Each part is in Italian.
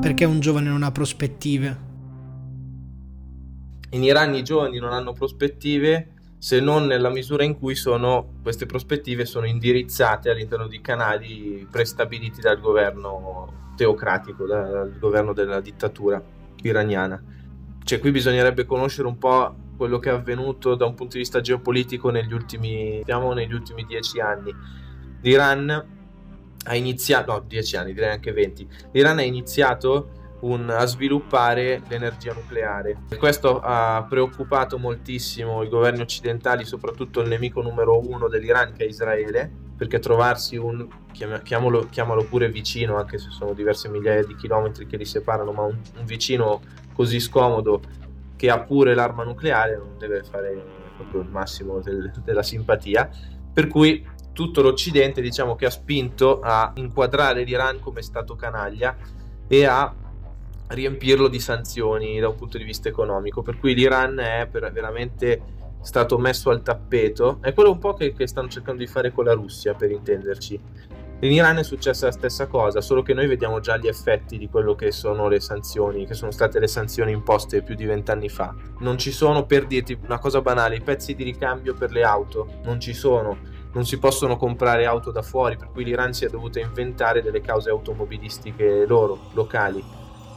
Perché un giovane non ha prospettive? In Iran i giovani non hanno prospettive se non nella misura in cui sono, queste prospettive sono indirizzate all'interno di canali prestabiliti dal governo teocratico, dal governo della dittatura iraniana. Cioè qui bisognerebbe conoscere un po' quello che è avvenuto da un punto di vista geopolitico negli ultimi, diciamo, negli ultimi dieci anni. L'Iran ha iniziato, no, dieci anni, direi anche venti. L'Iran ha iniziato un, a sviluppare l'energia nucleare. Questo ha preoccupato moltissimo i governi occidentali, soprattutto il nemico numero uno dell'Iran, che è Israele, perché trovarsi un, chiamalo, chiamalo pure vicino, anche se sono diverse migliaia di chilometri che li separano, ma un, un vicino così scomodo che ha pure l'arma nucleare non deve fare proprio il massimo del, della simpatia. Per cui tutto l'Occidente diciamo che ha spinto a inquadrare l'Iran come stato canaglia e a riempirlo di sanzioni da un punto di vista economico, per cui l'Iran è veramente stato messo al tappeto, è quello un po' che, che stanno cercando di fare con la Russia, per intenderci. In Iran è successa la stessa cosa, solo che noi vediamo già gli effetti di quello che sono le sanzioni, che sono state le sanzioni imposte più di vent'anni fa. Non ci sono, per dirti una cosa banale, i pezzi di ricambio per le auto, non ci sono, non si possono comprare auto da fuori, per cui l'Iran si è dovuta inventare delle cause automobilistiche loro, locali.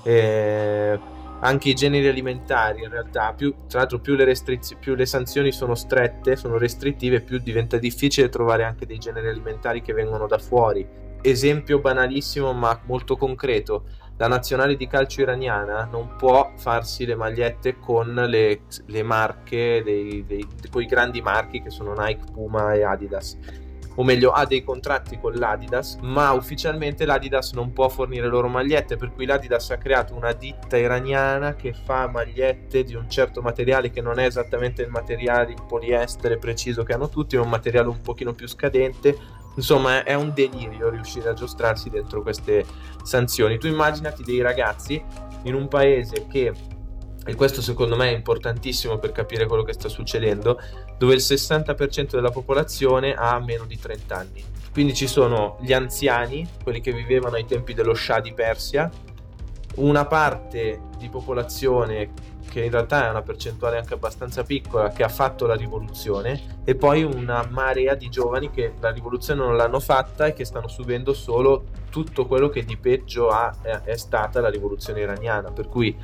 Eh, anche i generi alimentari in realtà più, tra l'altro più le, restriz- più le sanzioni sono strette sono restrittive più diventa difficile trovare anche dei generi alimentari che vengono da fuori. Esempio banalissimo ma molto concreto la nazionale di calcio iraniana non può farsi le magliette con le, le marche dei, dei, quei grandi marchi che sono Nike, Puma e Adidas o meglio ha dei contratti con l'Adidas, ma ufficialmente l'Adidas non può fornire loro magliette, per cui l'Adidas ha creato una ditta iraniana che fa magliette di un certo materiale che non è esattamente il materiale in poliestere preciso che hanno tutti, ma un materiale un pochino più scadente. Insomma, è un delirio riuscire a giostrarsi dentro queste sanzioni. Tu immaginati dei ragazzi in un paese che e questo secondo me è importantissimo per capire quello che sta succedendo, dove il 60% della popolazione ha meno di 30 anni. Quindi ci sono gli anziani, quelli che vivevano ai tempi dello Shah di Persia, una parte di popolazione che in realtà è una percentuale anche abbastanza piccola che ha fatto la rivoluzione e poi una marea di giovani che la rivoluzione non l'hanno fatta e che stanno subendo solo tutto quello che di peggio ha, è stata la rivoluzione iraniana. Per cui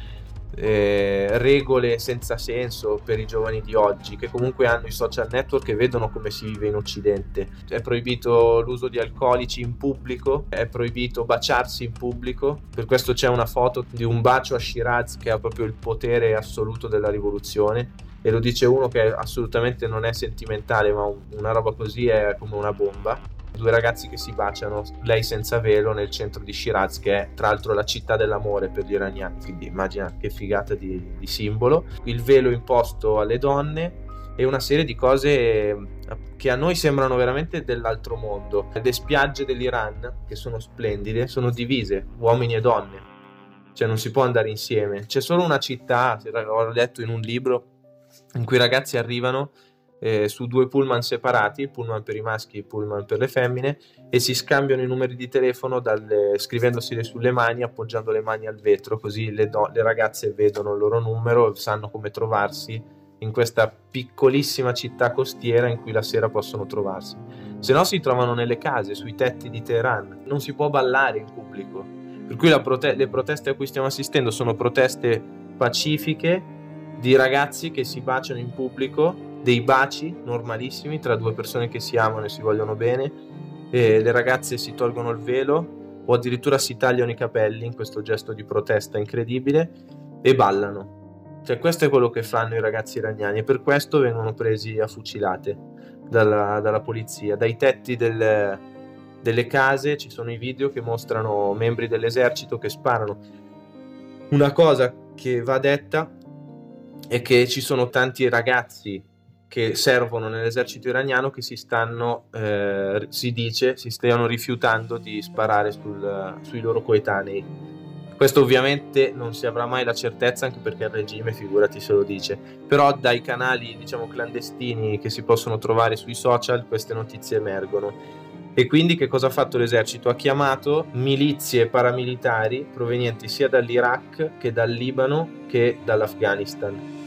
eh, regole senza senso per i giovani di oggi che comunque hanno i social network e vedono come si vive in Occidente. È proibito l'uso di alcolici in pubblico, è proibito baciarsi in pubblico, per questo c'è una foto di un bacio a Shiraz che ha proprio il potere assoluto della rivoluzione. E lo dice uno che assolutamente non è sentimentale ma una roba così è come una bomba due ragazzi che si baciano, lei senza velo nel centro di Shiraz, che è tra l'altro la città dell'amore per gli iraniani, quindi immagina che figata di, di simbolo. Il velo imposto alle donne e una serie di cose eh, che a noi sembrano veramente dell'altro mondo. Le spiagge dell'Iran, che sono splendide, sono divise, uomini e donne. Cioè non si può andare insieme. C'è solo una città, ho letto in un libro, in cui i ragazzi arrivano eh, su due pullman separati, pullman per i maschi e pullman per le femmine, e si scambiano i numeri di telefono dalle, scrivendoseli sulle mani, appoggiando le mani al vetro, così le, do, le ragazze vedono il loro numero e sanno come trovarsi in questa piccolissima città costiera in cui la sera possono trovarsi. Se no si trovano nelle case, sui tetti di Teheran. Non si può ballare in pubblico. Per cui prote- le proteste a cui stiamo assistendo sono proteste pacifiche di ragazzi che si baciano in pubblico dei baci normalissimi tra due persone che si amano e si vogliono bene, e le ragazze si tolgono il velo o addirittura si tagliano i capelli in questo gesto di protesta incredibile e ballano. Cioè questo è quello che fanno i ragazzi iraniani e per questo vengono presi a fucilate dalla, dalla polizia. Dai tetti del, delle case ci sono i video che mostrano membri dell'esercito che sparano. Una cosa che va detta è che ci sono tanti ragazzi che servono nell'esercito iraniano che si stanno, eh, si dice, si stiano rifiutando di sparare sul, sui loro coetanei. Questo ovviamente non si avrà mai la certezza anche perché il regime, figurati se lo dice, però dai canali diciamo clandestini che si possono trovare sui social queste notizie emergono E quindi che cosa ha fatto l'esercito? Ha chiamato milizie paramilitari provenienti sia dall'Iraq che dal Libano che dall'Afghanistan.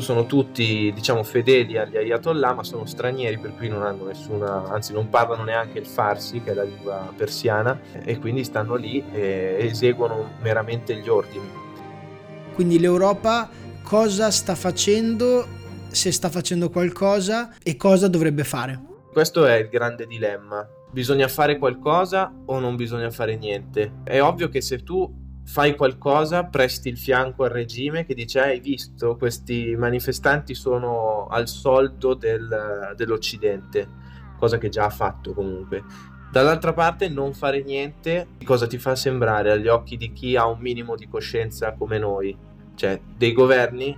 Sono tutti, diciamo, fedeli agli ayatollah, ma sono stranieri, per cui non hanno nessuna, anzi non parlano neanche il farsi, che è la lingua persiana, e quindi stanno lì e eseguono meramente gli ordini. Quindi l'Europa cosa sta facendo, se sta facendo qualcosa e cosa dovrebbe fare? Questo è il grande dilemma. Bisogna fare qualcosa o non bisogna fare niente? È ovvio che se tu fai qualcosa, presti il fianco al regime che dice hai visto questi manifestanti sono al soldo del, dell'Occidente, cosa che già ha fatto comunque. Dall'altra parte non fare niente cosa ti fa sembrare agli occhi di chi ha un minimo di coscienza come noi? Cioè dei governi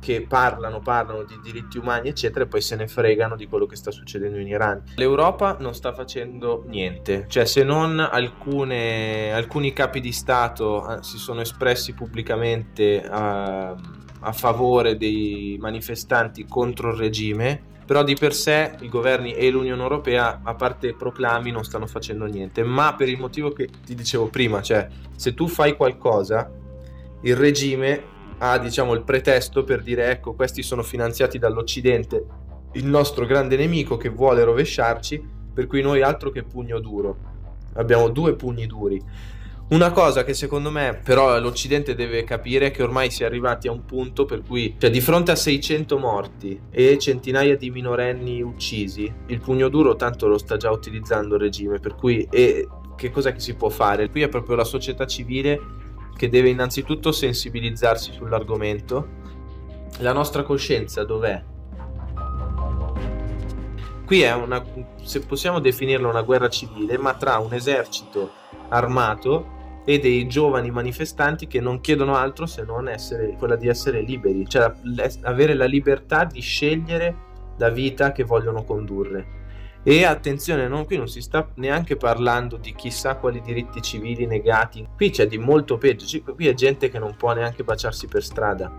che parlano, parlano di diritti umani, eccetera, e poi se ne fregano di quello che sta succedendo in Iran. L'Europa non sta facendo niente, cioè se non alcune, alcuni capi di Stato eh, si sono espressi pubblicamente a, a favore dei manifestanti contro il regime, però di per sé i governi e l'Unione Europea, a parte proclami, non stanno facendo niente, ma per il motivo che ti dicevo prima, cioè se tu fai qualcosa, il regime ha diciamo il pretesto per dire ecco questi sono finanziati dall'Occidente, il nostro grande nemico che vuole rovesciarci, per cui noi altro che pugno duro. Abbiamo due pugni duri. Una cosa che secondo me però l'Occidente deve capire è che ormai si è arrivati a un punto per cui, cioè di fronte a 600 morti e centinaia di minorenni uccisi, il pugno duro tanto lo sta già utilizzando il regime, per cui e che cosa che si può fare? Qui è proprio la società civile che deve innanzitutto sensibilizzarsi sull'argomento. La nostra coscienza dov'è? Qui è una, se possiamo definirla una guerra civile, ma tra un esercito armato e dei giovani manifestanti che non chiedono altro se non essere, quella di essere liberi, cioè avere la libertà di scegliere la vita che vogliono condurre. E attenzione, non, qui non si sta neanche parlando di chissà quali diritti civili negati, qui c'è di molto peggio, qui è gente che non può neanche baciarsi per strada,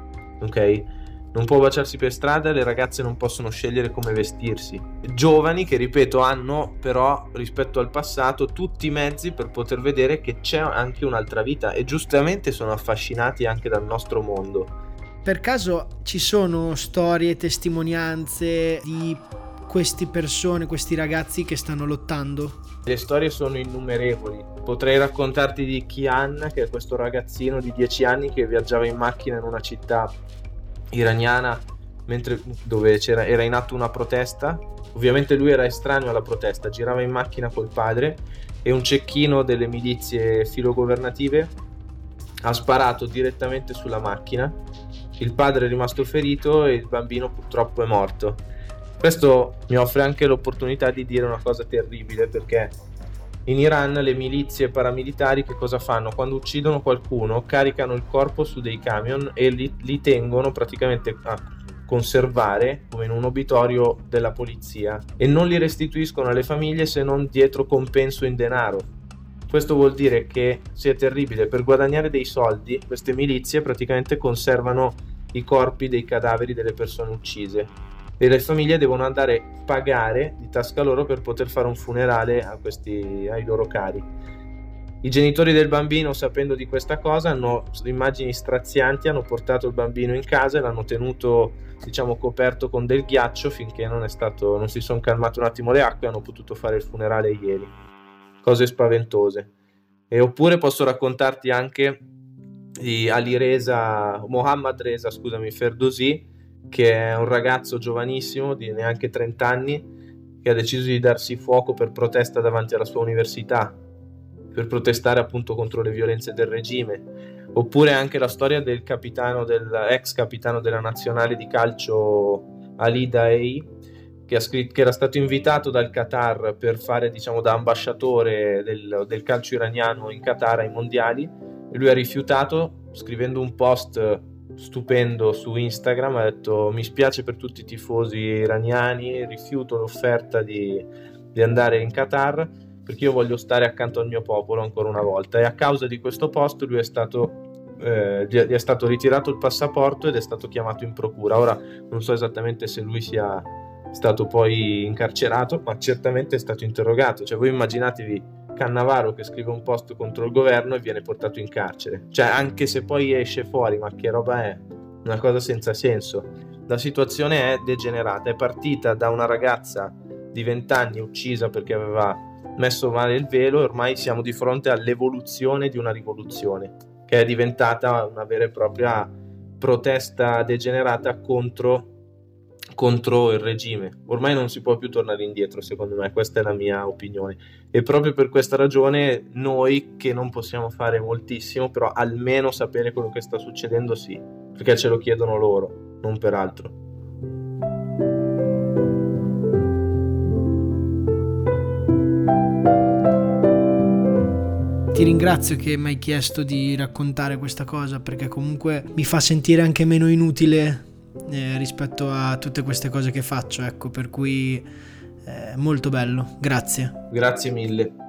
ok? Non può baciarsi per strada, le ragazze non possono scegliere come vestirsi. Giovani che, ripeto, hanno però rispetto al passato tutti i mezzi per poter vedere che c'è anche un'altra vita e giustamente sono affascinati anche dal nostro mondo. Per caso ci sono storie, testimonianze di queste persone, questi ragazzi che stanno lottando? Le storie sono innumerevoli. Potrei raccontarti di Kian, che è questo ragazzino di 10 anni che viaggiava in macchina in una città iraniana mentre, dove era in atto una protesta. Ovviamente lui era estraneo alla protesta, girava in macchina col padre e un cecchino delle milizie filogovernative ha sparato direttamente sulla macchina. Il padre è rimasto ferito e il bambino purtroppo è morto. Questo mi offre anche l'opportunità di dire una cosa terribile perché in Iran le milizie paramilitari che cosa fanno? Quando uccidono qualcuno caricano il corpo su dei camion e li, li tengono praticamente a conservare come in un obitorio della polizia e non li restituiscono alle famiglie se non dietro compenso in denaro. Questo vuol dire che sia terribile, per guadagnare dei soldi queste milizie praticamente conservano i corpi dei cadaveri delle persone uccise e le famiglie devono andare a pagare di tasca loro per poter fare un funerale questi, ai loro cari. I genitori del bambino, sapendo di questa cosa, hanno immagini strazianti, hanno portato il bambino in casa e l'hanno tenuto, diciamo, coperto con del ghiaccio finché non, stato, non si sono calmate un attimo le acque e hanno potuto fare il funerale ieri. Cose spaventose. E oppure posso raccontarti anche di Ali Reza, Mohammad Reza, scusami, Ferdosi, che è un ragazzo giovanissimo di neanche 30 anni che ha deciso di darsi fuoco per protesta davanti alla sua università, per protestare appunto contro le violenze del regime. Oppure anche la storia del capitano del, ex capitano della nazionale di calcio Ali Daei, che, scritto, che, era stato invitato dal Qatar per fare diciamo da ambasciatore del, del calcio iraniano in Qatar ai mondiali e lui ha rifiutato scrivendo un post stupendo su Instagram, ha detto mi spiace per tutti i tifosi iraniani, rifiuto l'offerta di, di andare in Qatar perché io voglio stare accanto al mio popolo ancora una volta e a causa di questo post lui è stato, eh, gli è stato ritirato il passaporto ed è stato chiamato in procura. Ora non so esattamente se lui sia stato poi incarcerato, ma certamente è stato interrogato. Cioè, voi immaginatevi Cannavaro che scrive un post contro il governo e viene portato in carcere. Cioè, anche se poi esce fuori, ma che roba è? Una cosa senza senso. La situazione è degenerata, è partita da una ragazza di 20 anni uccisa perché aveva messo male il velo e ormai siamo di fronte all'evoluzione di una rivoluzione che è diventata una vera e propria protesta degenerata contro contro il regime. Ormai non si può più tornare indietro, secondo me, questa è la mia opinione. E proprio per questa ragione noi che non possiamo fare moltissimo, però almeno sapere quello che sta succedendo sì, perché ce lo chiedono loro, non per altro. Ti ringrazio che mi hai chiesto di raccontare questa cosa perché comunque mi fa sentire anche meno inutile eh, rispetto a tutte queste cose che faccio, ecco, per cui eh, molto bello. Grazie. Grazie mille.